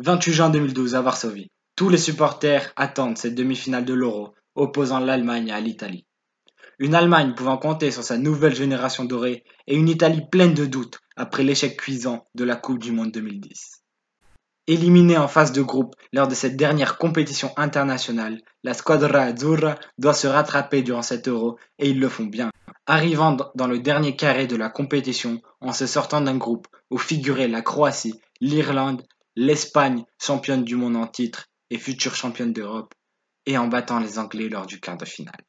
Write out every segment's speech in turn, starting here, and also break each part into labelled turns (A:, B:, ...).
A: 28 juin 2012 à Varsovie. Tous les supporters attendent cette demi-finale de l'Euro opposant l'Allemagne à l'Italie. Une Allemagne pouvant compter sur sa nouvelle génération dorée et une Italie pleine de doutes après l'échec cuisant de la Coupe du Monde 2010. Éliminée en phase de groupe lors de cette dernière compétition internationale, la Squadra Azzurra doit se rattraper durant cet Euro et ils le font bien, arrivant dans le dernier carré de la compétition en se sortant d'un groupe où figuraient la Croatie, l'Irlande, l'Espagne, championne du monde en titre et future championne d'Europe, et en battant les Anglais lors du quart de finale.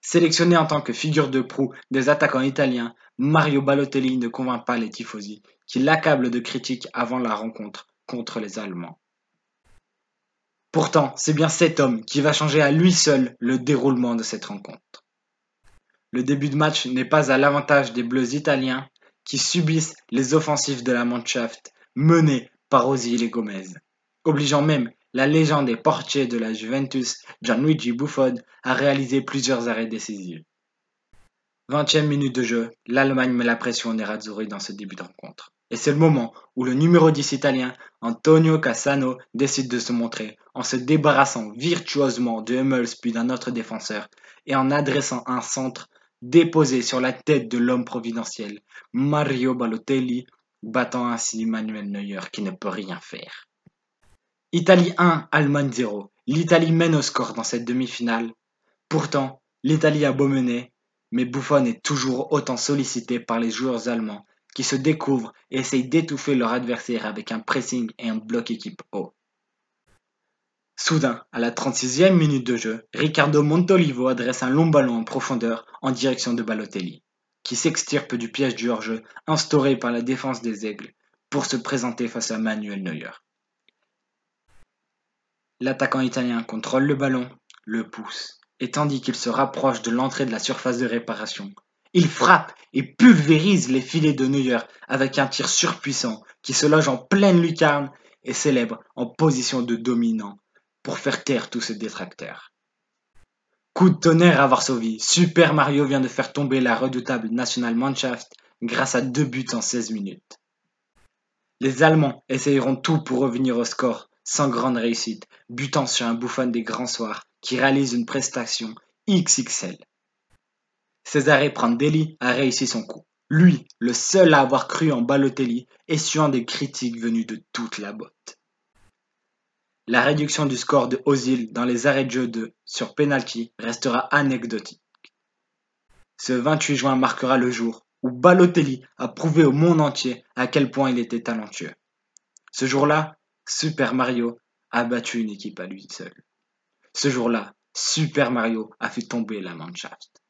A: Sélectionné en tant que figure de proue des attaquants italiens, Mario Balotelli ne convainc pas les tifosi, qui l'accablent de critiques avant la rencontre contre les Allemands. Pourtant, c'est bien cet homme qui va changer à lui seul le déroulement de cette rencontre. Le début de match n'est pas à l'avantage des Bleus italiens qui subissent les offensives de la Mannschaft menée par et Gomez, obligeant même la légende et portier de la Juventus, Gianluigi Buffon, à réaliser plusieurs arrêts décisifs. 20e minute de jeu, l'Allemagne met la pression aux Nerazzurri dans ce début de rencontre. Et c'est le moment où le numéro 10 italien, Antonio Cassano, décide de se montrer en se débarrassant virtuosement de Hummels puis d'un autre défenseur et en adressant un centre déposé sur la tête de l'homme providentiel, Mario Balotelli, battant ainsi Manuel Neuer qui ne peut rien faire. Italie 1, Allemagne 0. L'Italie mène au score dans cette demi-finale. Pourtant, l'Italie a beau mener, mais Buffon est toujours autant sollicité par les joueurs allemands qui se découvrent et essayent d'étouffer leur adversaire avec un pressing et un bloc équipe haut. Soudain, à la 36e minute de jeu, Riccardo Montolivo adresse un long ballon en profondeur en direction de Balotelli qui s'extirpe du piège du hors-jeu instauré par la défense des Aigles pour se présenter face à Manuel Neuer. L'attaquant italien contrôle le ballon, le pousse, et tandis qu'il se rapproche de l'entrée de la surface de réparation, il frappe et pulvérise les filets de Neuer avec un tir surpuissant qui se loge en pleine lucarne et célèbre en position de dominant pour faire taire tous ses détracteurs. Coup de tonnerre à Varsovie, Super Mario vient de faire tomber la redoutable National Mannschaft grâce à deux buts en 16 minutes. Les Allemands essayeront tout pour revenir au score, sans grande réussite, butant sur un bouffon des grands soirs qui réalise une prestation XXL. Césaré Prandelli a réussi son coup. Lui, le seul à avoir cru en Balotelli, essuant des critiques venues de toute la botte. La réduction du score de Ozil dans les arrêts de jeu de sur penalty restera anecdotique. Ce 28 juin marquera le jour où Balotelli a prouvé au monde entier à quel point il était talentueux. Ce jour-là, Super Mario a battu une équipe à lui seul. Ce jour-là, Super Mario a fait tomber la Mannschaft.